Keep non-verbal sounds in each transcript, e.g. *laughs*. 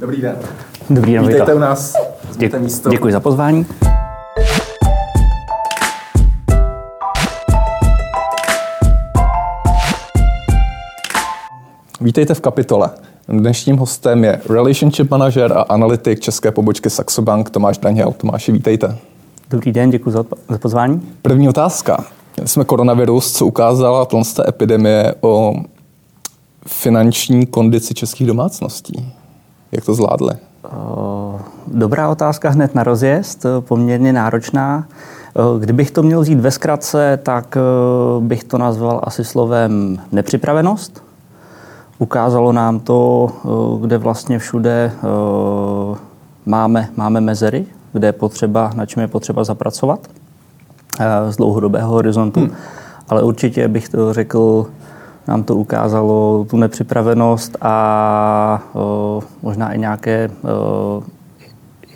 Dobrý den. Dobrý den, Vítejte u nás. Děk, místo. Děkuji za pozvání. Vítejte v kapitole. Dnešním hostem je Relationship Manager a analytik české pobočky Saxo Bank Tomáš Daniel. Tomáši, vítejte. Dobrý den, děkuji za, za pozvání. První otázka. Měli jsme koronavirus, co ukázala tlonsta epidemie o finanční kondici českých domácností. Jak to zvládli? Dobrá otázka hned na rozjezd, poměrně náročná. Kdybych to měl vzít ve zkratce, tak bych to nazval asi slovem nepřipravenost. Ukázalo nám to, kde vlastně všude máme, máme mezery, kde je potřeba, na čem je potřeba zapracovat z dlouhodobého horizontu. Hmm. Ale určitě bych to řekl, nám to ukázalo tu nepřipravenost a o, možná i nějaké o,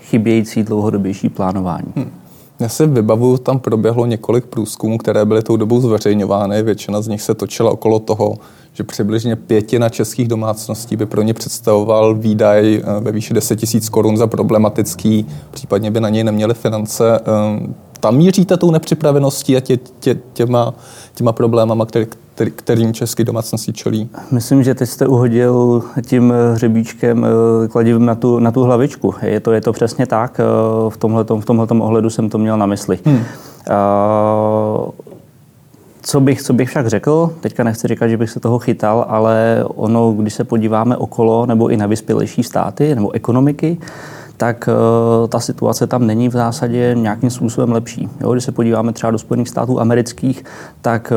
chybějící dlouhodobější plánování. Hmm. Já si vybavuju, tam proběhlo několik průzkumů, které byly tou dobou zveřejňovány. Většina z nich se točila okolo toho, že přibližně pětina českých domácností by pro ně představoval výdaj eh, ve výši 10 000 korun za problematický, případně by na něj neměli finance. Ehm, tam míříte tou nepřipraveností a tě, tě, těma, těma problémama, který, kterým český domácnosti čelí? Myslím, že teď jste uhodil tím hřebíčkem eh, kladivím na tu, na tu hlavičku. Je to, je to přesně tak. Eh, v tomhletom, v tomhletom ohledu jsem to měl na mysli. Hmm. Uh, co bych, co bych však řekl, teďka nechci říkat, že bych se toho chytal, ale ono, když se podíváme okolo nebo i na vyspělejší státy nebo ekonomiky, tak uh, ta situace tam není v zásadě nějakým způsobem lepší. Jo, když se podíváme třeba do Spojených států amerických, tak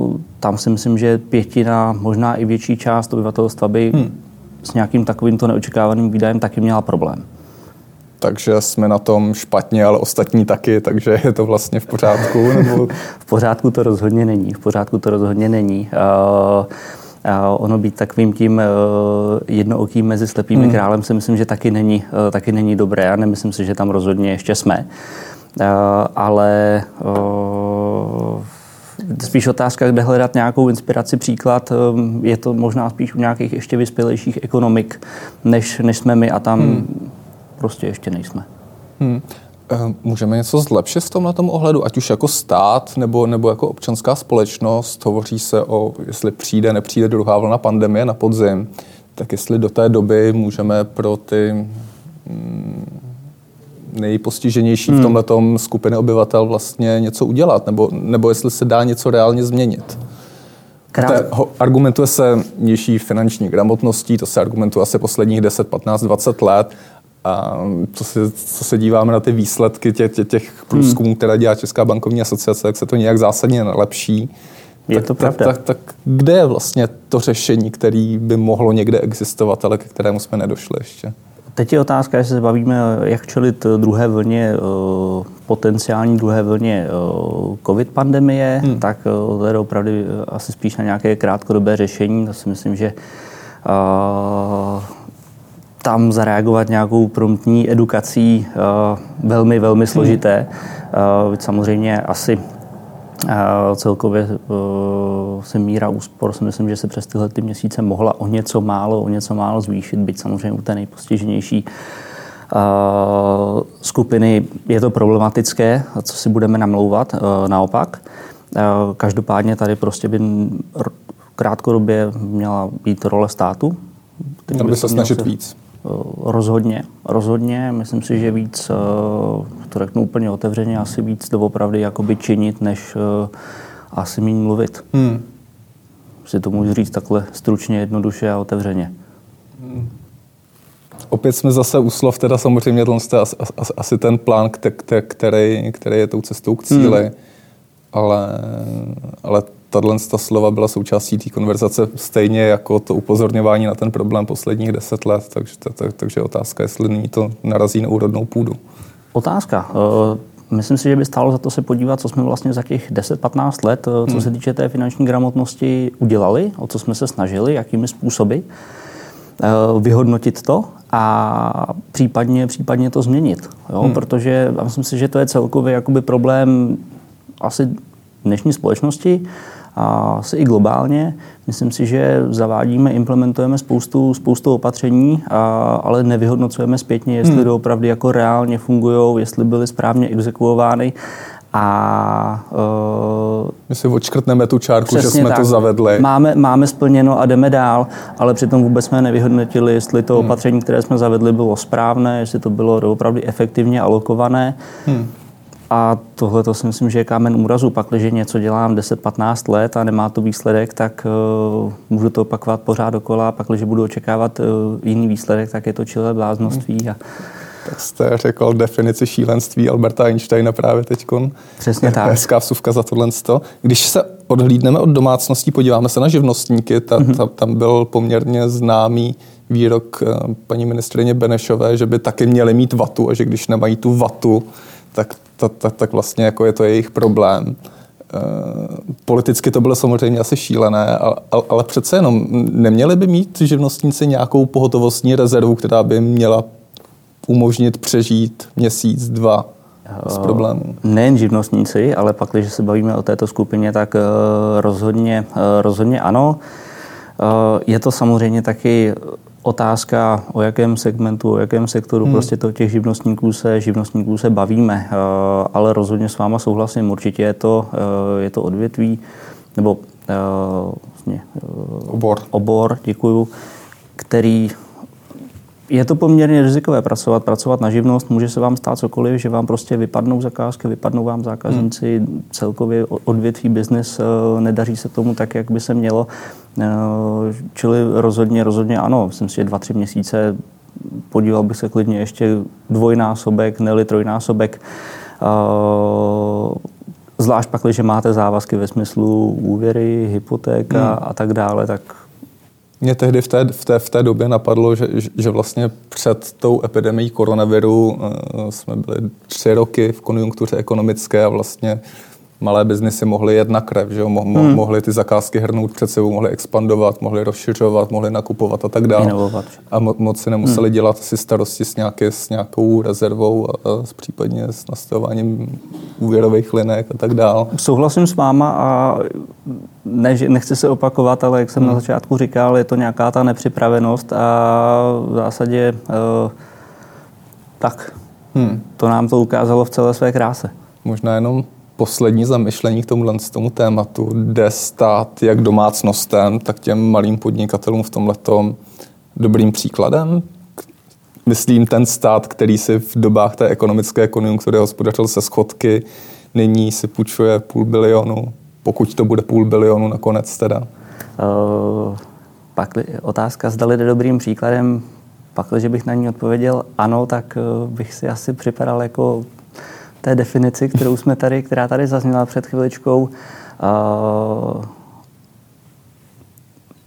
uh, tam si myslím, že pětina, možná i větší část obyvatelstva by hmm. s nějakým takovýmto neočekávaným výdajem taky měla problém takže jsme na tom špatně, ale ostatní taky, takže je to vlastně v pořádku? Nebo... *laughs* v pořádku to rozhodně není. V pořádku to rozhodně není. Uh, a ono být takovým tím jednookým mezi slepými hmm. králem si myslím, že taky není, taky není dobré a nemyslím si, že tam rozhodně ještě jsme. Ale spíš otázka, kde hledat nějakou inspiraci, příklad. Je to možná spíš u nějakých ještě vyspělejších ekonomik, než, než jsme my a tam hmm prostě ještě nejsme. Hmm. Eh, můžeme něco zlepšit v tom na tom ohledu, ať už jako stát nebo, nebo jako občanská společnost? Hovoří se o, jestli přijde, nepřijde druhá vlna pandemie na podzim, tak jestli do té doby můžeme pro ty mm, nejpostiženější hmm. v tomhle skupiny obyvatel vlastně něco udělat, nebo, nebo jestli se dá něco reálně změnit. Krát. argumentuje se nižší finanční gramotností, to se argumentuje asi posledních 10, 15, 20 let, a co se, co se díváme na ty výsledky těch, těch, těch průzkumů, hmm. které dělá Česká bankovní asociace, tak se to nějak zásadně nelepší. Je tak, to pravda. Tak, tak, tak kde je vlastně to řešení, který by mohlo někde existovat, ale ke kterému jsme nedošli ještě? Teď je otázka, jestli se bavíme, jak čelit druhé vlně, eh, potenciální druhé vlně eh, covid pandemie, hmm. tak eh, to je opravdu asi spíš na nějaké krátkodobé řešení. To si myslím, že tam zareagovat nějakou promptní edukací uh, velmi, velmi složité. Uh, samozřejmě asi uh, celkově se míra úspor si myslím, že se přes tyhle ty měsíce mohla o něco málo, o něco málo zvýšit, byť samozřejmě u té nejpostiženější skupiny je to problematické, co si budeme namlouvat, naopak. Každopádně tady prostě by krátkodobě měla být role státu. Měl by se snažit víc. Eh, rozhodně, rozhodně. Myslím si, že víc, eh, to řeknu úplně otevřeně, asi víc doopravdy jakoby činit, než eh, asi méně mluvit. Hmm. Si to můžu říct takhle stručně, jednoduše a otevřeně. Hmm. Opět jsme zase u slov, teda samozřejmě to je asi, asi ten plán, který, který je tou cestou k cíli, hmm. ale, ale tahle ta slova byla součástí té konverzace stejně jako to upozorňování na ten problém posledních deset let, takže, tak, takže otázka, jestli nyní to narazí na úrodnou půdu. Otázka. Eh, myslím si, že by stálo za to se podívat, co jsme vlastně za těch 10-15 let, eh, co hmm. se týče té finanční gramotnosti, udělali, o co jsme se snažili, jakými způsoby eh, vyhodnotit to a případně, případně to změnit. Jo? Hmm. Protože myslím si, že to je celkově jakoby problém asi dnešní společnosti, asi i globálně. Myslím si, že zavádíme, implementujeme spoustu, spoustu opatření, a, ale nevyhodnocujeme zpětně, jestli hmm. doopravdy jako reálně fungují, jestli byly správně exekuovány. A uh, my si odškrtneme tu čárku, že jsme tak. to zavedli. Máme, máme splněno a jdeme dál, ale přitom vůbec jsme nevyhodnotili, jestli to hmm. opatření, které jsme zavedli, bylo správné, jestli to bylo opravdu efektivně alokované. Hmm. A tohle to si myslím, že je kámen úrazu. Pak, když něco dělám 10-15 let a nemá to výsledek, tak uh, můžu to opakovat pořád dokola. Pak, když budu očekávat uh, jiný výsledek, tak je to čilé bláznoství. A, tak jste řekl definici šílenství Alberta Einsteina právě teď. Přesně tak. Hezká vsuvka za tohle. Když se odhlídneme od domácností, podíváme se na živnostníky, ta, mm-hmm. ta, tam byl poměrně známý výrok eh, paní ministrině Benešové, že by taky měli mít vatu a že když nemají tu vatu, tak, tak, tak, tak vlastně jako je to jejich problém. Eh, politicky to bylo samozřejmě asi šílené, ale, ale přece jenom neměli by mít živnostníci nějakou pohotovostní rezervu, která by měla umožnit přežít měsíc, dva z problémů? Nejen živnostníci, ale pak, když se bavíme o této skupině, tak eh, rozhodně, eh, rozhodně ano. Eh, je to samozřejmě taky otázka, o jakém segmentu, o jakém sektoru hmm. prostě to těch živnostníků se, živnostníků se bavíme, ale rozhodně s váma souhlasím, určitě je to, je to odvětví, nebo vlastně, obor. obor, děkuju, který je to poměrně rizikové pracovat, pracovat na živnost, může se vám stát cokoliv, že vám prostě vypadnou zakázky, vypadnou vám zákazníci, hmm. celkově odvětví biznis, eh, nedaří se tomu tak, jak by se mělo. Eh, čili rozhodně, rozhodně ano, myslím si, že dva, tři měsíce podíval bych se klidně ještě dvojnásobek, ne trojnásobek. Eh, zvlášť pak, když máte závazky ve smyslu úvěry, hypotéka hmm. a tak dále, tak mě tehdy v té, v té, v té době napadlo, že, že vlastně před tou epidemií koronaviru uh, jsme byli tři roky v konjunktuře ekonomické a vlastně malé biznesy mohly jet na krev, že jo? Mo- hmm. mohly ty zakázky hrnout před sebou, mohly expandovat, mohly rozšiřovat, mohly nakupovat a tak dále. Inovovat. A mo- moc si nemuseli hmm. dělat si starosti s, nějaké, s nějakou rezervou a, a s případně s nastavováním úvěrových linek a tak dále. Souhlasím s váma a ne, nechci se opakovat, ale jak jsem hmm. na začátku říkal, je to nějaká ta nepřipravenost a v zásadě uh, tak. Hmm. To nám to ukázalo v celé své kráse. Možná jenom poslední zamyšlení k tomuhle z tomu tématu. Jde stát jak domácnostem, tak těm malým podnikatelům v tomhle dobrým příkladem? Myslím ten stát, který si v dobách té ekonomické konjunktury hospodařil se schodky, nyní si půjčuje půl bilionu, pokud to bude půl bilionu nakonec teda. Uh, pak otázka, zda jde dobrým příkladem, pak, že bych na ní odpověděl ano, tak uh, bych si asi připadal jako té definici, kterou jsme tady, která tady zazněla před chviličkou. Uh,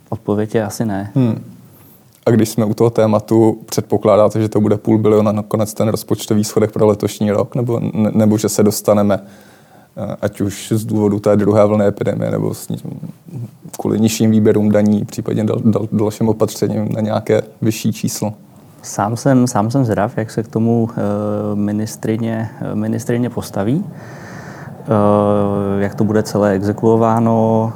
odpověď je asi ne. Hmm. A když jsme u toho tématu, předpokládáte, že to bude půl biliona nakonec ten rozpočtový schodek pro letošní rok, nebo, ne, nebo že se dostaneme, eh, ať už z důvodu té druhé vlny epidemie, nebo s, kvůli nižším výběrům daní, případně dal, dal, dalším opatřením na nějaké vyšší číslo? Sám jsem, sám jsem zvědav, jak se k tomu eh, ministrině, eh, ministrině postaví, eh, jak to bude celé exekuováno.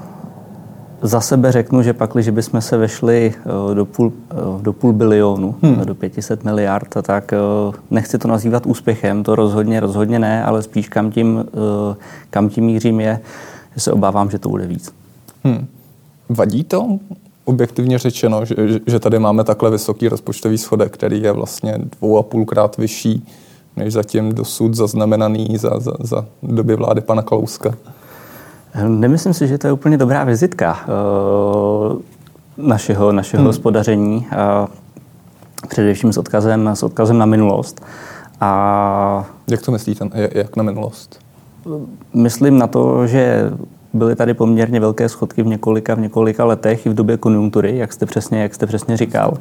Za sebe řeknu, že pak, když bychom se vešli do půl, do půl bilionu, hmm. do 500 miliard, tak nechci to nazývat úspěchem, to rozhodně, rozhodně ne, ale spíš kam tím, kam tím mířím je, že se obávám, že to bude víc. Hmm. Vadí to objektivně řečeno, že, že tady máme takhle vysoký rozpočtový schodek, který je vlastně dvou a půlkrát vyšší než zatím dosud zaznamenaný za, za, za doby vlády pana Kalouska? Nemyslím si, že to je úplně dobrá vizitka uh, našeho, našeho hmm. hospodaření, uh, především s odkazem, s odkazem na minulost. A Jak to myslíte, jak na minulost? Myslím na to, že Byly tady poměrně velké schodky v několika, v několika letech i v době konjunktury, jak jste přesně, jak jste přesně říkal.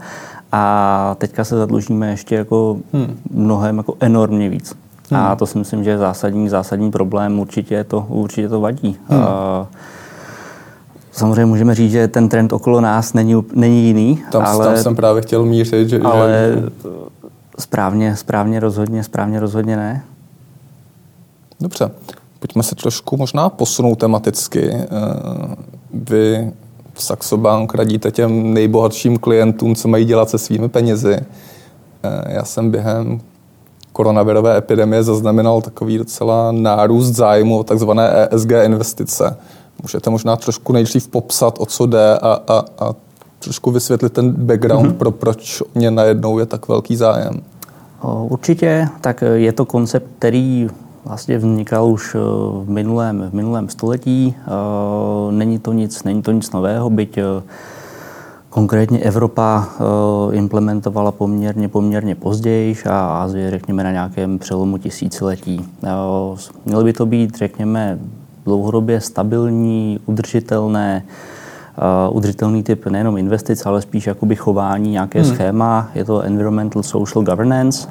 A teďka se zadlužíme ještě jako hmm. mnohem jako enormně víc. Hmm. A to si myslím, že je zásadní, zásadní problém. Určitě to, určitě to vadí. Hmm. A, Samozřejmě můžeme říct, že ten trend okolo nás není, není jiný. Tam, ale, tam jsem právě chtěl mířit. Že, ale že... správně, správně rozhodně, správně rozhodně ne. Dobře. Pojďme se trošku možná posunout tematicky. Eh, vy v Saxo Bank radíte těm nejbohatším klientům, co mají dělat se svými penězi. Eh, já jsem během koronavirové epidemie zaznamenal takový docela nárůst zájmu o takzvané ESG investice. Můžete možná trošku nejdřív popsat, o co jde a, a, a trošku vysvětlit ten background, mm-hmm. pro proč mě najednou je tak velký zájem. Určitě, tak je to koncept, který vlastně vznikal už v minulém, v minulém století. Není to nic, není to nic nového, byť Konkrétně Evropa implementovala poměrně, poměrně později a Asie, řekněme, na nějakém přelomu tisíciletí. Měly by to být, řekněme, dlouhodobě stabilní, udržitelné, uh, udržitelný typ nejenom investic, ale spíš jakoby chování, nějaké hmm. schéma. Je to environmental social governance.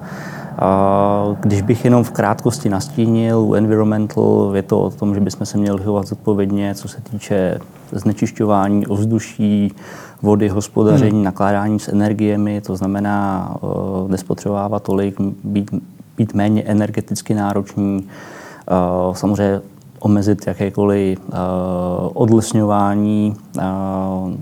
Když bych jenom v krátkosti nastínil u environmental, je to o tom, že bychom se měli chovat zodpovědně, co se týče znečišťování ovzduší, vody, hospodaření, hmm. nakládání s energiemi, to znamená uh, nespotřebovávat tolik, být, být méně energeticky náročný, uh, samozřejmě omezit jakékoliv uh, odlesňování. Uh,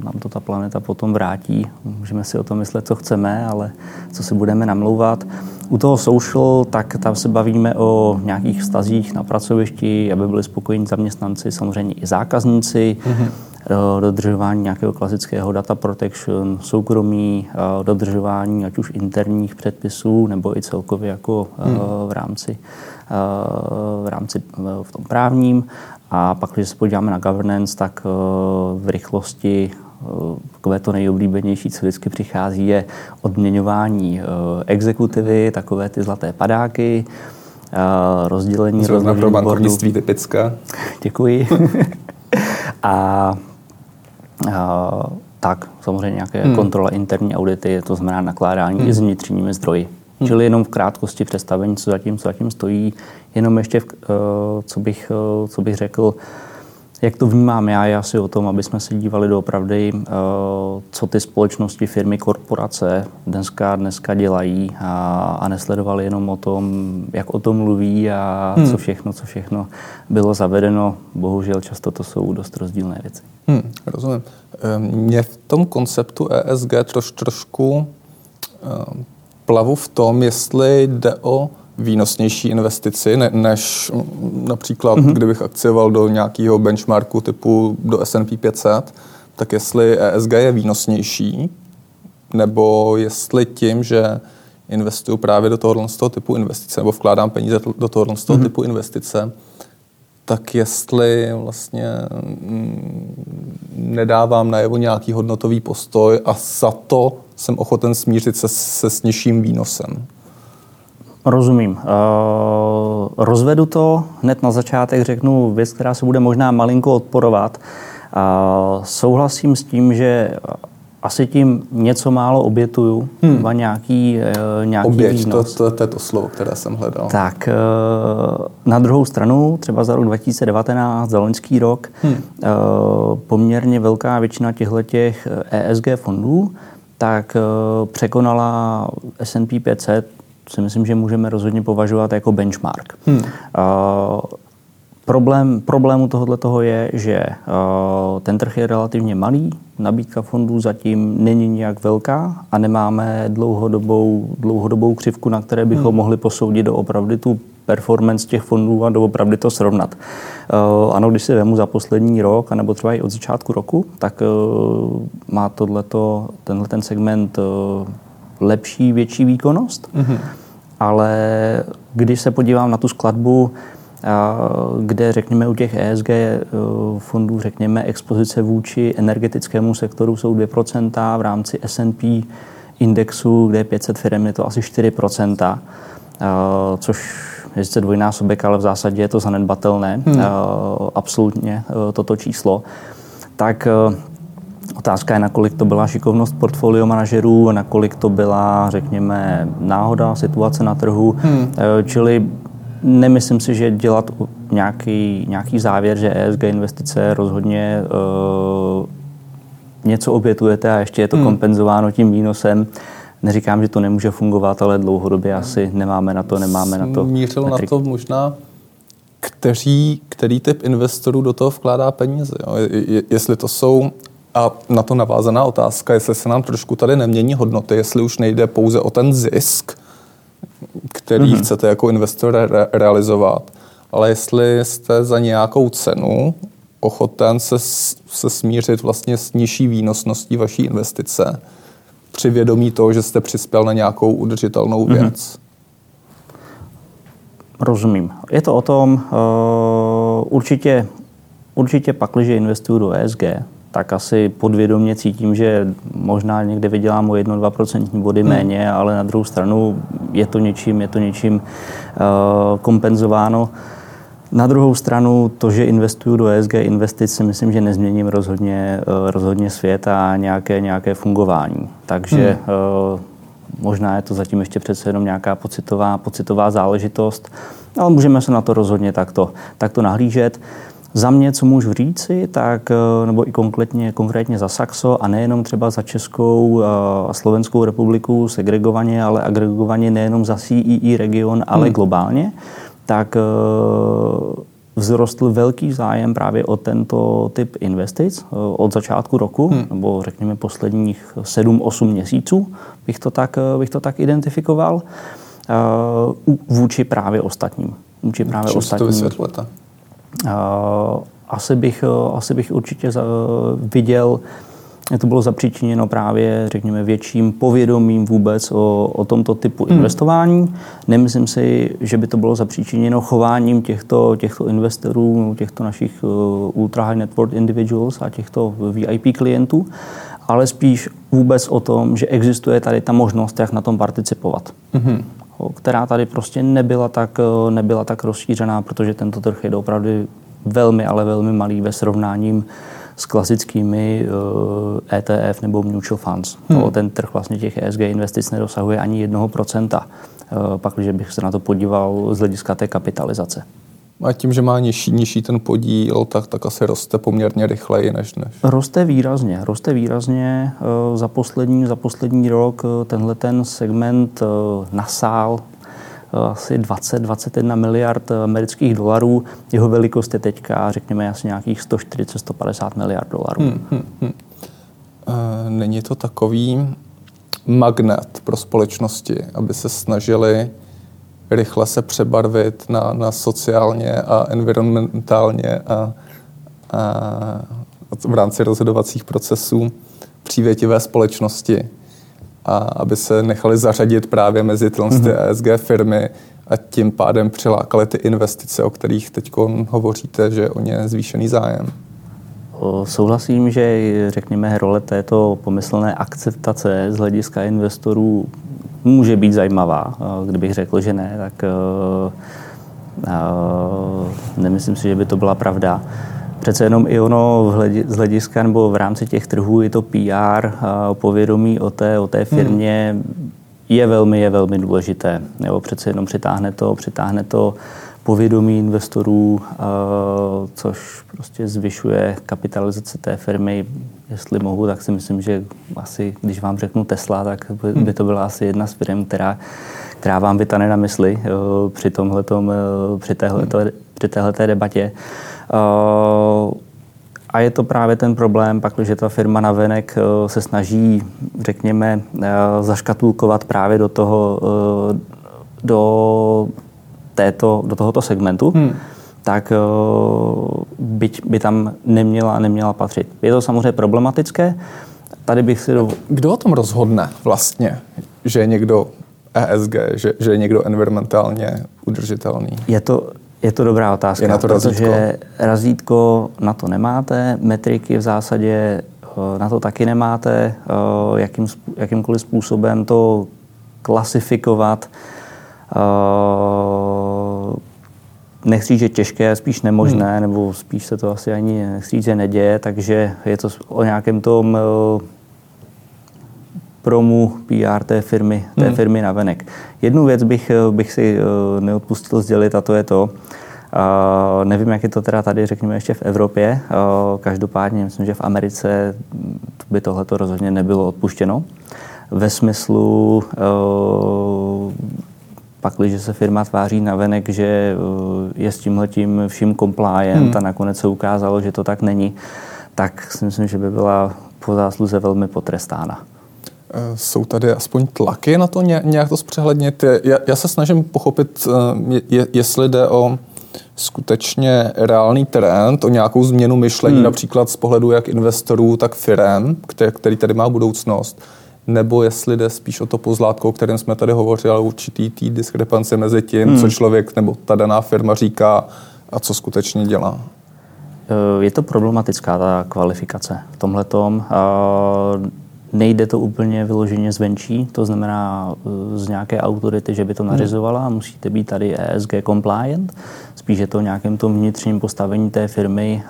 nám to ta planeta potom vrátí. Můžeme si o tom myslet, co chceme, ale co si budeme namlouvat. U toho social, tak tam se bavíme o nějakých vztazích na pracovišti, aby byli spokojení zaměstnanci, samozřejmě i zákazníci. Mm-hmm dodržování nějakého klasického data protection, soukromí, dodržování ať už interních předpisů nebo i celkově jako hmm. v rámci v rámci v tom právním. A pak, když se podíváme na governance, tak v rychlosti takové to nejoblíbenější, co vždycky přichází, je odměňování exekutivy, takové ty zlaté padáky, rozdělení Zrovna pro bankovnictví typická. Děkuji. *laughs* a, a tak, samozřejmě nějaké hmm. kontrola interní audity, to znamená nakládání hmm. i s vnitřními zdroji. Hmm. Čili jenom v krátkosti představení, co zatím, co zatím stojí. Jenom ještě, v, uh, co, bych, uh, co bych řekl, jak to vnímám já, je asi o tom, aby jsme se dívali do opravdy, uh, co ty společnosti, firmy, korporace dneska, dneska dělají a, a nesledovali jenom o tom, jak o tom mluví a hmm. co všechno, co všechno bylo zavedeno. Bohužel často to jsou dost rozdílné věci. Hmm, rozumím. Mě v tom konceptu ESG troš, trošku plavu v tom, jestli jde o výnosnější investici, ne, než například, mm-hmm. kdybych akcioval do nějakého benchmarku typu do S&P 500, tak jestli ESG je výnosnější, nebo jestli tím, že investuju právě do tohohle z toho typu investice, nebo vkládám peníze do tohohle z toho mm-hmm. typu investice, tak jestli vlastně mm, nedávám najevo nějaký hodnotový postoj a za to jsem ochoten smířit se, se s nižším výnosem. Rozumím. Uh, rozvedu to hned na začátek, řeknu věc, která se bude možná malinko odporovat. Uh, souhlasím s tím, že asi tím něco málo obětuju, hmm. nějaký, uh, nějaký Oběť, výnos. To, to, to je to slovo, které jsem hledal. Tak, uh, na druhou stranu, třeba za rok 2019, za loňský rok, hmm. uh, poměrně velká většina těchto ESG fondů tak překonala S&P 500 si myslím, že můžeme rozhodně považovat jako benchmark. Hmm. Uh, problém, problému tohoto toho je, že uh, ten trh je relativně malý, nabídka fondů zatím není nějak velká a nemáme dlouhodobou, dlouhodobou křivku, na které bychom hmm. mohli posoudit do opravdu tu performance těch fondů a doopravdy to srovnat. Uh, ano, když si vemu za poslední rok, anebo třeba i od začátku roku, tak uh, má tohleto, tenhle ten segment uh, lepší, větší výkonnost. Mm-hmm ale když se podívám na tu skladbu, kde řekněme u těch ESG e, fondů, řekněme, expozice vůči energetickému sektoru jsou 2%, v rámci S&P indexu, kde je 500 firm, je to asi 4%, což je sice dvojnásobek, ale v zásadě je to zanedbatelné, hmm. absolutně toto číslo. Tak Otázka je, nakolik to byla šikovnost portfolio manažerů, nakolik to byla, řekněme, náhoda, situace na trhu. Hmm. Eh, čili nemyslím si, že dělat nějaký, nějaký závěr, že ESG investice rozhodně uh, něco obětujete a ještě je to hmm. kompenzováno tím výnosem. Neříkám, že to nemůže fungovat, ale dlouhodobě asi nemáme na to, nemáme na to. Mířil na to možná kteří, který typ investorů do toho vkládá peníze. Jo? Je, jestli to jsou a na to navázaná otázka, jestli se nám trošku tady nemění hodnoty, jestli už nejde pouze o ten zisk, který mm-hmm. chcete jako investor re- realizovat, ale jestli jste za nějakou cenu ochoten se, se smířit vlastně s nižší výnosností vaší investice při vědomí toho, že jste přispěl na nějakou udržitelnou mhm. věc. Mm-hmm. Rozumím. Je to o tom, uh, určitě, určitě pak, když investuju do ESG, tak asi podvědomě cítím, že možná někde vydělám o 1-2% body hmm. méně, ale na druhou stranu je to něčím, je to něčím uh, kompenzováno. Na druhou stranu to, že investuju do ESG investic, si myslím, že nezměním rozhodně, uh, rozhodně svět a nějaké, nějaké fungování. Takže hmm. uh, možná je to zatím ještě přece jenom nějaká pocitová, pocitová záležitost, ale můžeme se na to rozhodně takto, takto nahlížet. Za mě, co můžu říci, tak, eh, nebo i konkrétně, konkrétně za Saxo a nejenom třeba za Českou eh, a Slovenskou republiku segregovaně, ale agregovaně nejenom za CEE region, ale hmm. globálně, tak eh, vzrostl velký zájem právě o tento typ investic od začátku roku, hmm. nebo řekněme posledních 7-8 měsíců, bych to tak, bych to tak identifikoval, vůči právě ostatním. Vůči právě Čím ostatním. to vysvětlete? Asi bych, asi bych určitě viděl, to bylo zapříčiněno právě, řekněme, větším povědomím vůbec o, o tomto typu hmm. investování. Nemyslím si, že by to bylo zapříčiněno chováním těchto, těchto investorů, těchto našich uh, ultra high net worth individuals a těchto VIP klientů, ale spíš vůbec o tom, že existuje tady ta možnost, jak na tom participovat. Hmm která tady prostě nebyla tak, nebyla tak rozšířená, protože tento trh je opravdu velmi, ale velmi malý ve srovnáním s klasickými uh, eh, ETF nebo mutual funds. Hmm. ten trh vlastně těch ESG investic nedosahuje ani 1%, uh, pak, když bych se na to podíval z hlediska té kapitalizace. A tím, že má nižší, nižší ten podíl, tak, tak asi roste poměrně rychleji než, než... Roste výrazně. Roste výrazně. Eh, za poslední, za poslední rok eh, tenhle ten segment eh, nasál asi 20-21 miliard amerických dolarů. Jeho velikost je teďka, řekněme, asi nějakých 140-150 miliard dolarů. Hmm, hmm, hmm. Není to takový magnet pro společnosti, aby se snažili rychle se přebarvit na, na sociálně a environmentálně a, a v rámci rozhodovacích procesů přívětivé společnosti a aby se nechali zařadit právě mezi tyhle mm-hmm. ESG firmy a tím pádem přilákali ty investice, o kterých teď hovoříte, že o ně zvýšený zájem. Souhlasím, že řekněme role této pomyslné akceptace z hlediska investorů může být zajímavá. Kdybych řekl, že ne, tak eh, nemyslím si, že by to byla pravda. Přece jenom i ono z hlediska nebo v rámci těch trhů je to PR, povědomí o té, o té hmm. firmě hmm. je velmi, je velmi důležité. Jo, přece jenom přitáhne to, přitáhne to povědomí investorů, což prostě zvyšuje kapitalizaci té firmy. Jestli mohu, tak si myslím, že asi, když vám řeknu Tesla, tak by to byla asi jedna z firm, která, která vám vytane na mysli při, tomhletom, při, téhleto, při téhleté debatě. A je to právě ten problém, pak, že ta firma navenek se snaží, řekněme, zaškatulkovat právě do toho, do této, do tohoto segmentu, hmm. tak uh, byť by tam neměla, neměla patřit. Je to samozřejmě problematické. Tady bych si... Dovol... Kdo o tom rozhodne vlastně, že je někdo ESG, že, že je někdo environmentálně udržitelný? Je to, je to dobrá otázka, je na to razítko? protože razítko na to nemáte, metriky v zásadě eh, na to taky nemáte, eh, jakým, jakýmkoliv způsobem to klasifikovat nechci říct, že těžké, spíš nemožné, hmm. nebo spíš se to asi ani nechci říct, že neděje, takže je to o nějakém tom uh, promu PR té firmy, té hmm. firmy navenek. Jednu věc bych, eh, bych si uh, neodpustil sdělit a to je to, Uh, nevím, jak je to teda tady, řekněme, ještě v Evropě. Uh, každopádně myslím, že v Americe by tohleto rozhodně nebylo odpuštěno. Ve smyslu uh, pak, když se firma tváří na venek, že je s tímhletím vším compliant hmm. a nakonec se ukázalo, že to tak není, tak si myslím, že by byla po zásluze velmi potrestána. Jsou tady aspoň tlaky na to nějak to zpřehlednit? Já, já se snažím pochopit, je, jestli jde o skutečně reálný trend, o nějakou změnu myšlení, hmm. například z pohledu jak investorů, tak firm, který, který tady má budoucnost, nebo jestli jde spíš o to pozlátko, o kterém jsme tady hovořili, určitý tý diskrepance mezi tím, hmm. co člověk nebo ta daná firma říká a co skutečně dělá. Je to problematická ta kvalifikace v tomhle Nejde to úplně vyloženě zvenčí, to znamená eh, z nějaké autority, že by to hmm. nařizovala. Musíte být tady ESG compliant. Spíš je to nějakém tom vnitřním postavení té firmy,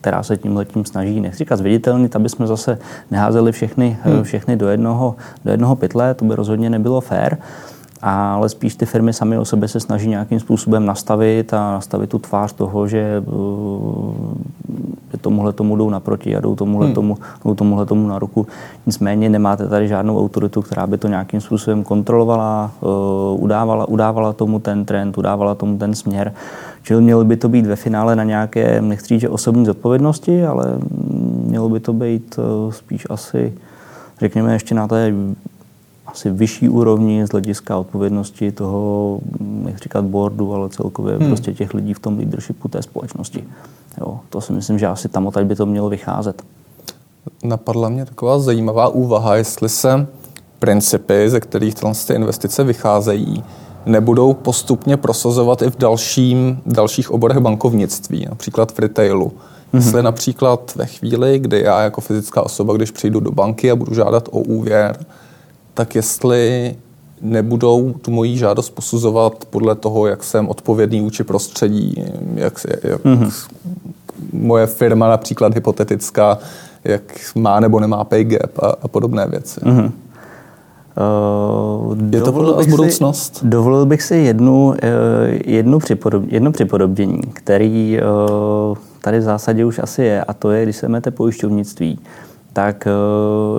která se tím letím snaží, nechci říkat zviditelnit, aby jsme zase neházeli všechny, hmm. všechny do, jednoho, do jednoho pytle, to by rozhodně nebylo fér ale spíš ty firmy sami o sebe se snaží nějakým způsobem nastavit a nastavit tu tvář toho, že, že tomuhle tomu jdou naproti a jdou tomuhle, hmm. tomu, jdou tomuhle tomu na ruku. Nicméně nemáte tady žádnou autoritu, která by to nějakým způsobem kontrolovala, udávala, udávala tomu ten trend, udávala tomu ten směr. Čili mělo by to být ve finále na nějaké, nechci říct, že osobní zodpovědnosti, ale mělo by to být spíš asi, řekněme, ještě na té asi vyšší úrovni z hlediska odpovědnosti toho, jak říkat, boardu, ale celkově hmm. prostě těch lidí v tom leadershipu té společnosti. Jo, to si myslím, že asi tam by to mělo vycházet. Napadla mě taková zajímavá úvaha, jestli se principy, ze kterých ty investice vycházejí, nebudou postupně prosazovat i v dalším, dalších oborech bankovnictví, například v retailu. Mm-hmm. Jestli například ve chvíli, kdy já jako fyzická osoba, když přijdu do banky a budu žádat o úvěr, tak jestli nebudou tu moji žádost posuzovat podle toho, jak jsem odpovědný vůči prostředí, jak, jak mm-hmm. Moje firma například hypotetická, jak má nebo nemá pay gap a, a podobné věci. Mm-hmm. Uh, je to podle vás budoucnost? Si, dovolil bych si jednu, uh, jednu, připodob, jedno připodobnění, který uh, tady v zásadě už asi je, a to je, když se jdete pojišťovnictví, tak eh,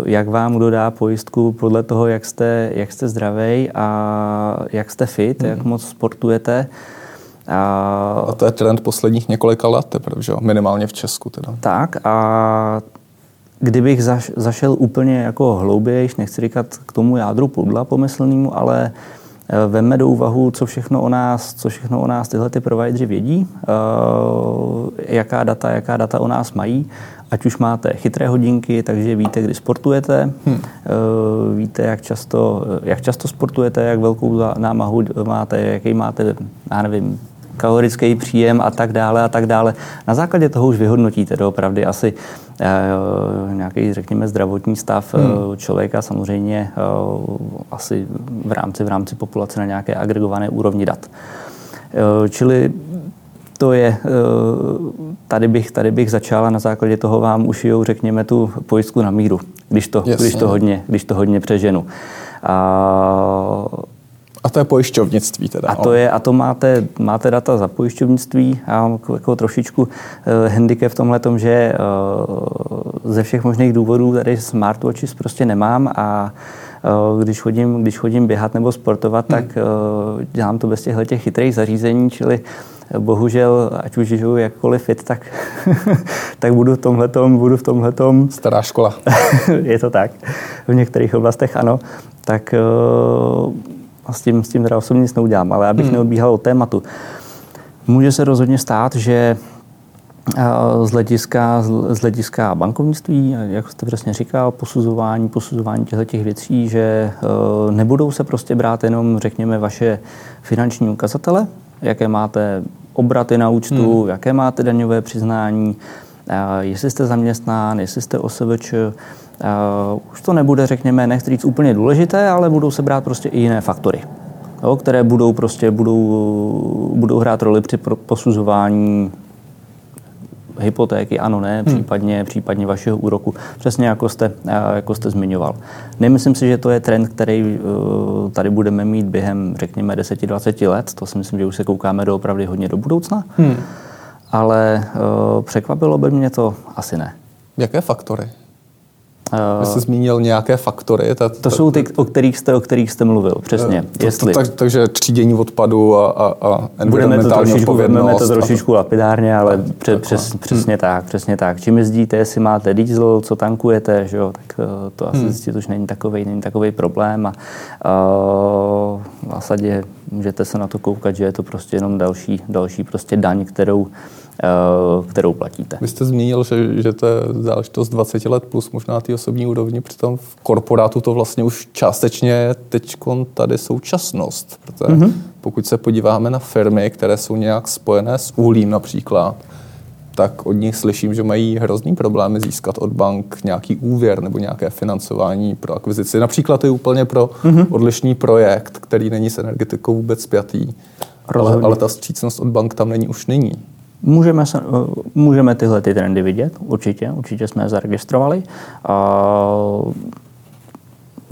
jak vám kdo dá pojistku podle toho, jak jste, jak jste zdravý a jak jste fit, hmm. jak moc sportujete. A, to je trend posledních několika let, teprve, že? minimálně v Česku. Teda. Tak a kdybych zaš, zašel úplně jako hloubějš, nechci říkat k tomu jádru pudla pomyslnému, ale eh, veme do úvahu, co všechno o nás, co všechno o nás tyhle ty provideři vědí, uh, jaká data, jaká data o nás mají Ať už máte chytré hodinky, takže víte, kdy sportujete, hmm. víte, jak často, jak často sportujete, jak velkou námahu máte, jaký máte, já nevím, kalorický příjem a tak dále a tak dále. Na základě toho už vyhodnotíte doopravdy asi uh, nějaký, řekněme, zdravotní stav hmm. člověka, samozřejmě uh, asi v rámci, v rámci populace na nějaké agregované úrovni dat. Čili to je, eh, tady bych, tady bych začala na základě toho vám ušijou, řekněme, tu pojistku na míru, když to, když to, hodně, když to hodně přeženu. A, a to je pojišťovnictví teda. A to, je, a to máte, máte data za pojišťovnictví. Já mám jako, trošičku uh, handicap v tomhle tom, že uh, ze všech možných důvodů tady smartwatches prostě nemám a uh, když chodím, když chodím běhat nebo sportovat, hmm. tak uh, dělám to bez těchto těch chytrých zařízení, čili bohužel, ať už žiju jakkoliv fit, tak, *laughs* tak budu v tomhletom, budu v tomhletom... Stará škola. *laughs* je to tak. V některých oblastech ano. Tak uh, s tím, s tím teda osobně nic neudělám, ale abych hmm. neodbíhal od tématu. Může se rozhodně stát, že eh, z hlediska, z hlediska bankovnictví, jak jste přesně říkal, posuzování, posuzování těchto těch věcí, že eh, nebudou se prostě brát jenom, řekněme, vaše finanční ukazatele, jaké máte obraty na účtu, hmm. jaké máte daňové přiznání, jestli jste zaměstnán, jestli jste OSVČ. Už to nebude, řekněme, nechci říct úplně důležité, ale budou se brát prostě i jiné faktory, jo, které budou prostě budou, budou hrát roli při posuzování hypotéky, ano, ne, hmm. případně, případně vašeho úroku, přesně jako jste, jako jste zmiňoval. Nemyslím si, že to je trend, který uh, tady budeme mít během, řekněme, 10-20 let, to si myslím, že už se koukáme do opravdu hodně do budoucna, hmm. Ale uh, překvapilo by mě to asi ne. Jaké faktory? Vy jste zmínil nějaké faktory. Ta, ta, to jsou ty, o kterých jste, o kterých jste mluvil, přesně. To, Jestli... tak, takže třídění odpadu a, a, a environmentální budeme to odpovědnost. to trošičku lapidárně, ale tak, přes, přes, přesně hmm. tak, přesně tak. Čím jezdíte, jestli máte diesel, co tankujete, že jo, tak eh, to asi hmm. zjistit už není takový, není takový problém. A, a v zásadě můžete se na to koukat, že je to prostě jenom další, další prostě daň, kterou Eh, kterou platíte. Vy jste zmínil, že, že to je záležitost 20 let plus možná ty osobní úrovni, přitom v korporátu to vlastně už částečně teď tady současnost. Protože mm-hmm. pokud se podíváme na firmy, které jsou nějak spojené s uhlím například, tak od nich slyším, že mají hrozný problémy získat od bank nějaký úvěr nebo nějaké financování pro akvizici. Například je úplně pro mm-hmm. odlišný projekt, který není s energetikou vůbec spjatý. Ale, ale ta střícnost od bank tam není už není. Můžeme, se, eh, můžeme tyhle ty trendy vidět, určitě, určitě jsme je zaregistrovali. A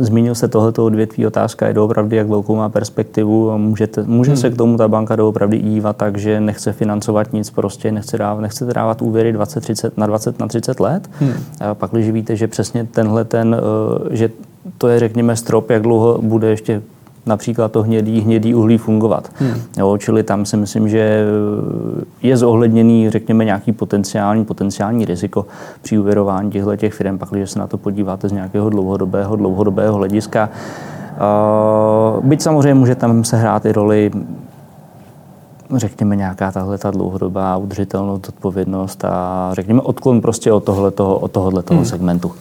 Zmínil se tohleto odvětví, otázka je doopravdy, jak velkou má perspektivu. Můžete, může hmm. se k tomu ta banka doopravdy dívat tak, že nechce financovat nic, prostě nechce dávat, nechce dávat úvěry 20, 30, na 20, na 30 let. Hmm. A pak, když víte, že přesně tenhle ten, eh, že to je, řekněme, strop, jak dlouho bude ještě například to hnědý, hnědý uhlí fungovat. Hmm. Jo, čili tam si myslím, že je zohledněný, řekněme, nějaký potenciální, potenciální riziko při uvěrování těchto těch firm, pak, když se na to podíváte z nějakého dlouhodobého, dlouhodobého hlediska. Uh, byť samozřejmě může tam se hrát i roli řekněme, nějaká tahle ta dlouhodobá udržitelnost, odpovědnost a řekněme odklon prostě od tohoto, od tohoto hmm. segmentu.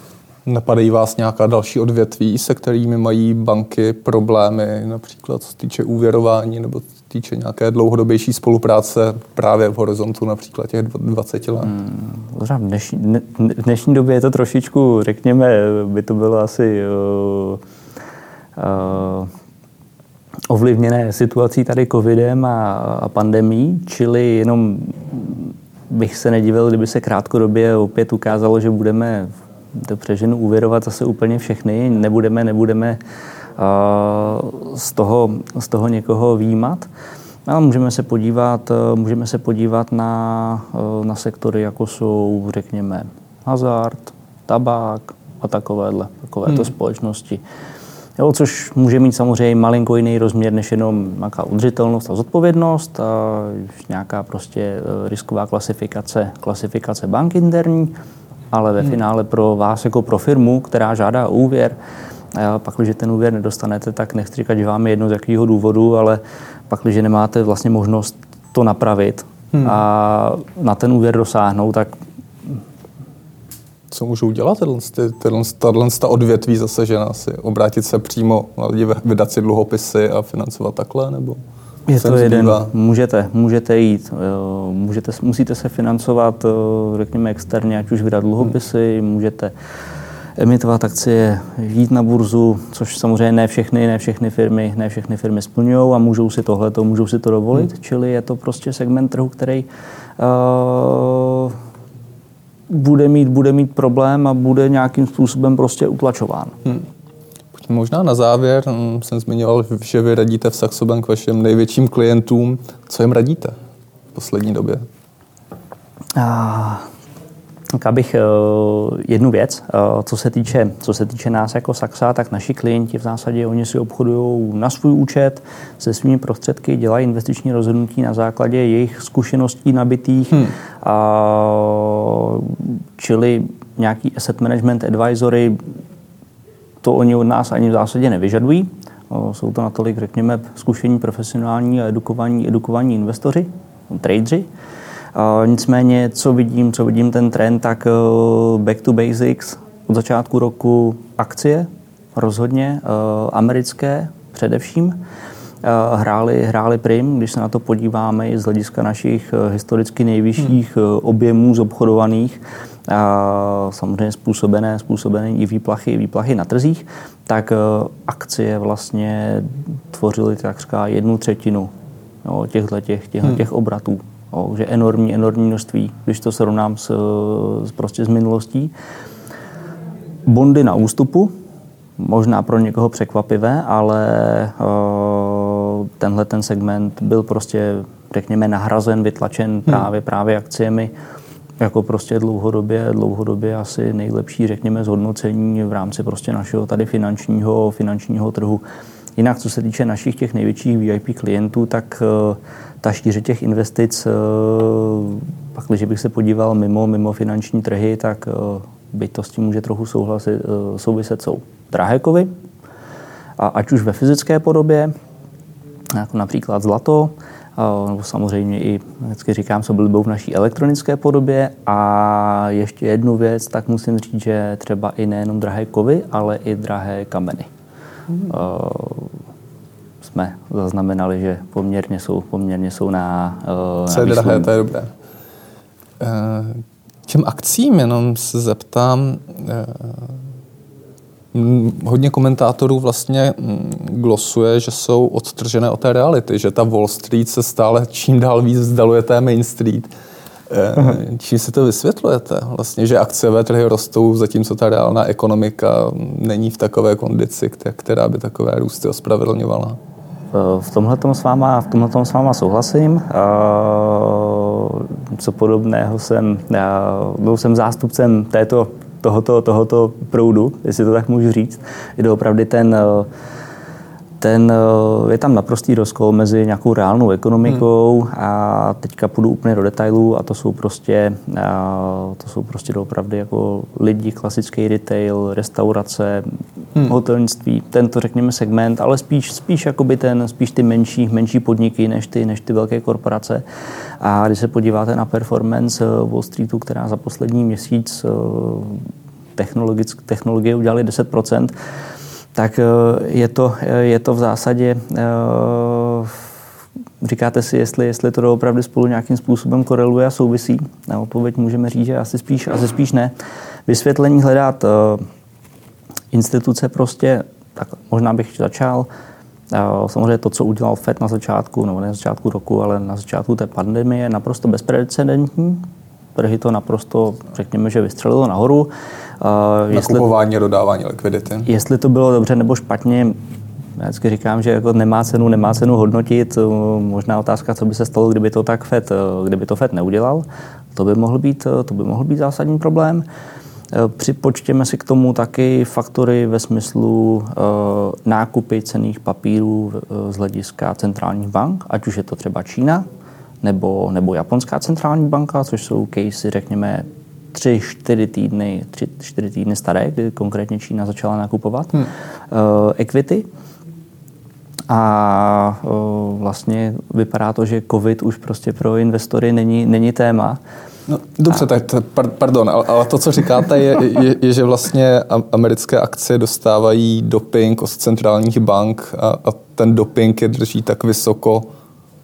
Napadají vás nějaká další odvětví, se kterými mají banky problémy, například co týče úvěrování nebo týče nějaké dlouhodobější spolupráce právě v horizontu například těch 20 let? Hmm, v dnešní, dnešní době je to trošičku, řekněme, by to bylo asi uh, uh, ovlivněné situací tady covidem a, a pandemí, čili jenom bych se nedivil, kdyby se krátkodobě opět ukázalo, že budeme to přeženu úvěrovat zase úplně všechny, nebudeme, nebudeme z toho, z toho někoho výjímat. Ale můžeme se podívat, můžeme se podívat na, na sektory, jako jsou, řekněme, hazard, tabák a takovéhle, takovéto hmm. společnosti. Jo, což může mít samozřejmě malinko jiný rozměr než jenom nějaká udržitelnost a zodpovědnost, a nějaká prostě e, risková klasifikace, klasifikace bank interní ale ve hmm. finále pro vás jako pro firmu, která žádá úvěr, a pak, když ten úvěr nedostanete, tak nechci říkat, že vám je jedno z jakého důvodu, ale pak, když nemáte vlastně možnost to napravit hmm. a na ten úvěr dosáhnout, tak co můžou dělat tato ta odvětví zase, že nás obrátit se přímo na lidi, vydat si dluhopisy a financovat takhle, nebo? Je to jeden. Můžete, můžete jít, můžete, musíte se financovat, řekněme, externě, ať už vydat dluhopisy, hmm. můžete emitovat akcie, jít na burzu, což samozřejmě ne všechny, ne všechny firmy, ne všechny firmy splňují a můžou si tohle, můžou si to dovolit, hmm. čili je to prostě segment trhu, který uh, bude mít, bude mít problém a bude nějakým způsobem prostě utlačován. Hmm. Možná na závěr hm, jsem zmiňoval, že vy radíte v Saxo Bank vašim největším klientům. Co jim radíte v poslední době? A, tak abych uh, jednu věc, uh, co, se týče, co se týče nás jako Saxa, tak naši klienti v zásadě oni si obchodují na svůj účet se svými prostředky, dělají investiční rozhodnutí na základě jejich zkušeností nabitých, hmm. a, čili nějaký asset management advisory to oni od nás ani v zásadě nevyžadují. Jsou to natolik, řekněme, zkušení profesionální a edukovaní, edukovaní investoři, tradeři. Nicméně, co vidím, co vidím ten trend, tak e, back to basics od začátku roku akcie, rozhodně, e, americké především, e, hráli, hráli prim, když se na to podíváme i z hlediska našich historicky nejvyšších hmm. objemů zobchodovaných, samozřejmě způsobené, způsobené i výplachy, výplachy na trzích, tak e, akcie vlastně tvořily takřka jednu třetinu jo, těchto těch, těch, hmm. těch obratů. Jo, že enormní, enormní množství, když to srovnám s, s, prostě s minulostí. Bondy na ústupu, možná pro někoho překvapivé, ale uh, tenhle ten segment byl prostě, řekněme, nahrazen, vytlačen hmm. právě, právě akciemi jako prostě dlouhodobě, dlouhodobě asi nejlepší, řekněme, zhodnocení v rámci prostě našeho tady finančního, finančního trhu. Jinak, co se týče našich těch největších VIP klientů, tak uh, ta šíře těch investic, uh, pak, když bych se podíval mimo, mimo finanční trhy, tak uh, byť to s tím může trochu souhlasit, souviset, jsou drahé kovy, a ať už ve fyzické podobě, jako například zlato, nebo samozřejmě i, vždycky říkám, co byly v naší elektronické podobě. A ještě jednu věc, tak musím říct, že třeba i nejenom drahé kovy, ale i drahé kameny. Hmm. Jsme zaznamenali, že poměrně jsou, poměrně jsou na, Co je drahé, to je dobré. Těm akcím jenom se zeptám, hodně komentátorů vlastně glosuje, že jsou odtržené od té reality, že ta Wall Street se stále čím dál víc vzdaluje té Main Street. Eh, čím si to vysvětlujete? Vlastně, že akciové trhy rostou, zatímco ta reálná ekonomika není v takové kondici, která by takové růsty ospravedlňovala. V tomhle s váma, v tomhletom s váma souhlasím. Eh, co podobného jsem, byl jsem zástupcem této tohoto, tohoto proudu, jestli to tak můžu říct. Je to opravdu ten uh, ten, eh, je tam naprostý rozkol mezi nějakou reálnou ekonomikou hmm. a teďka půjdu úplně do detailů a to jsou prostě, to jsou prostě opravdu jako lidi, klasický retail, restaurace, hmm. hotelnictví, tento řekněme segment, ale spíš, spíš, jakoby ten, spíš ty menší, menší podniky než ty, než ty velké korporace. A když se podíváte na performance eh, Wall Streetu, která za poslední měsíc eh, technologie udělali 10%, tak eh, je to, eh, je to v zásadě eh, Říkáte si, jestli, jestli to opravdu spolu nějakým způsobem koreluje a souvisí? Na odpověď můžeme říct, že asi spíš, asi spíš ne. Vysvětlení hledat instituce prostě, tak možná bych začal. Samozřejmě to, co udělal FED na začátku, nebo ne na začátku roku, ale na začátku té pandemie, je naprosto bezprecedentní. Trhy to naprosto, řekněme, že vystřelilo nahoru. Uh, Nakupování a dodávání likvidity. Jestli to bylo dobře nebo špatně, já vždycky říkám, že jako nemá cenu, nemá cenu hodnotit. Možná otázka, co by se stalo, kdyby to tak FED, kdyby to FED neudělal. To by mohl být, to by mohl být zásadní problém. Připočtěme si k tomu taky faktory ve smyslu nákupy cených papírů z hlediska centrálních bank, ať už je to třeba Čína nebo, nebo Japonská centrální banka, což jsou casey, řekněme, tři, čtyři týdny, tři, čtyři týdny staré, kdy konkrétně Čína začala nakupovat hmm. uh, equity. A uh, vlastně vypadá to, že COVID už prostě pro investory není, není téma. No, dobře, a... tak to, pardon, ale, to, co říkáte, je, je, je, že vlastně americké akcie dostávají doping od centrálních bank a, a ten doping je drží tak vysoko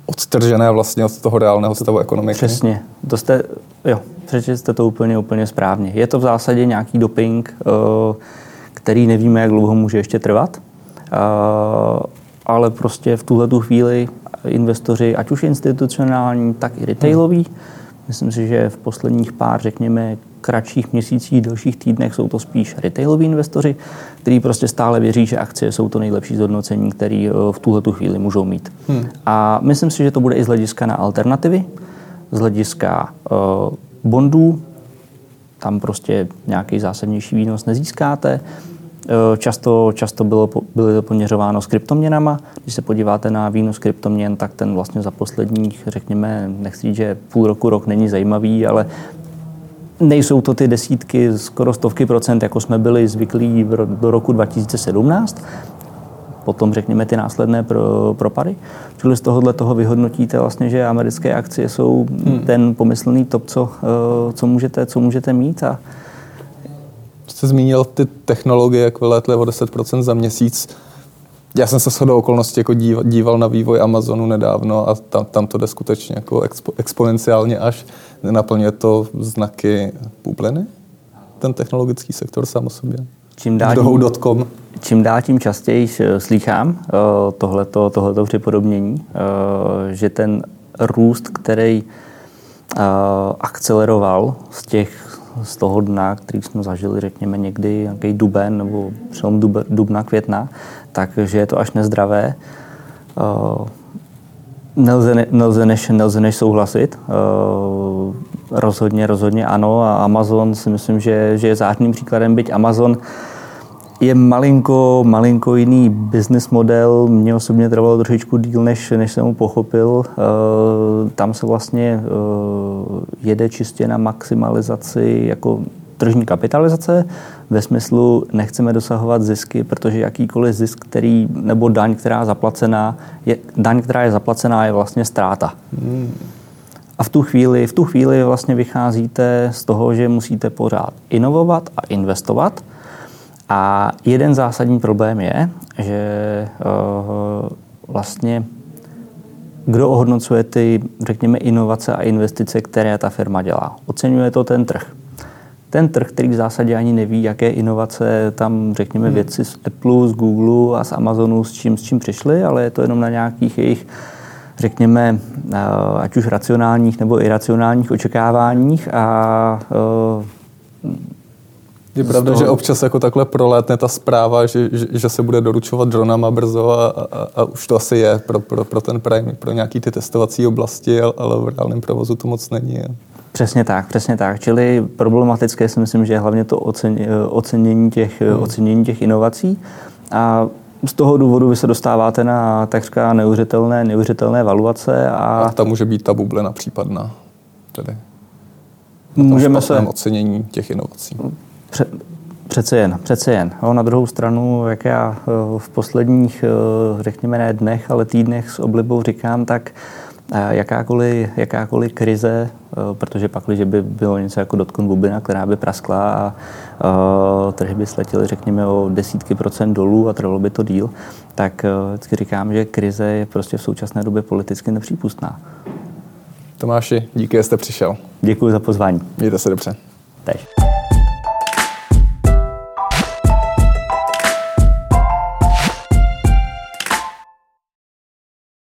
odtržené vlastně od toho reálného stavu ekonomiky. Přesně. To jste, jo, přečetli jste to úplně, úplně správně. Je to v zásadě nějaký doping, eh, který nevíme, jak dlouho může ještě trvat, eh, ale prostě v tuhle tu chvíli investoři, ať už institucionální, tak i retailoví, myslím si, že v posledních pár, řekněme, kratších měsících, delších týdnech jsou to spíš retailoví investoři, kteří prostě stále věří, že akcie jsou to nejlepší zhodnocení, který eh, v tuhle tu chvíli můžou mít. Hmm. A myslím si, že to bude i z hlediska na alternativy, z hlediska uh, bondů, tam prostě nějaký zásadnější výnos nezískáte. Eh, často, často bylo, bylo poměřováno s kryptoměnama. Když se podíváte na výnos kryptoměn, tak ten vlastně za posledních, řekněme, nechci říct, že půl roku, rok není zajímavý, ale nejsou to ty desítky, skoro stovky procent, jako jsme byli zvyklí do roku 2017 potom řekněme ty následné pro, propady. Čili z tohohle toho vyhodnotíte vlastně, že americké akcie jsou hmm. ten pomyslný top, co, eh, co, můžete, co můžete mít a Jste zmínil ty technologie, jak vylétly o 10% za měsíc. Já jsem se shodou okolností jako díval, díval na vývoj Amazonu nedávno a tam, tam to jde skutečně jako expo, exponenciálně až. Naplňuje to znaky bubliny? Ten technologický sektor sám o sobě? Čím dál, tím, čím dál tím častěji slýchám uh, tohleto, tohleto připodobnění, uh, že ten růst, který uh, akceleroval z těch z toho dna, který jsme zažili, řekněme někdy nějaký duben nebo přelom dubna, května, takže je to až nezdravé. Nelze, nelze, než, nelze než souhlasit. Rozhodně, rozhodně ano a Amazon si myslím, že, že je zářným příkladem, byť Amazon je malinko, malinko jiný business model. Mně osobně trvalo trošičku díl, než, než jsem ho pochopil. E, tam se vlastně jede čistě na maximalizaci jako tržní kapitalizace ve smyslu nechceme dosahovat zisky, protože jakýkoliv zisk, který, nebo daň, která je zaplacená, je, daň, která je zaplacená, je vlastně ztráta. Hmm. A v tu chvíli, v tu chvíli vlastně vycházíte z toho, že musíte pořád inovovat a investovat. A jeden zásadní problém je, že uh, vlastně kdo ohodnocuje ty, řekněme, inovace a investice, které ta firma dělá. Oceňuje to ten trh ten trh, který v zásadě ani neví, jaké inovace tam, řekněme, hmm. věci z Apple, z Google a z Amazonu, s čím, s čím přišli, ale je to jenom na nějakých jejich řekněme, eh, ať už racionálních nebo iracionálních očekáváních a eh, je pravda, toho... že občas jako takhle prolétne ta zpráva, že, že, že se bude doručovat dronama brzo a, a, a už to asi je pro, pro, pro ten Prime, pro nějaký ty testovací oblasti, ale v reálném provozu to moc není. Přesně tak, přesně tak. Čili problematické si myslím, že je hlavně to ocenění těch, hmm. ocenění těch inovací. A z toho důvodu vy se dostáváte na takřka neuvěřitelné, neuvěřitelné valuace. A, a tam může být ta bublina případná. Tedy můžeme se ocenění těch inovací. Pře, přece jen, přece jen. Jo, na druhou stranu, jak já eh, v posledních, eh, řekněme ne dnech, ale týdnech s oblibou říkám, tak jakákoliv, jakákoliv krize, eh, protože pak, když by bylo něco jako dotkon bublina, která by praskla a uh, trhy by sletěly, řekněme, o desítky procent dolů a trvalo by to díl, tak uh, vždycky říkám, že krize je prostě v současné době politicky nepřípustná. Tomáši, díky, že jste přišel. Děkuji za pozvání. Mějte se dobře. Tež.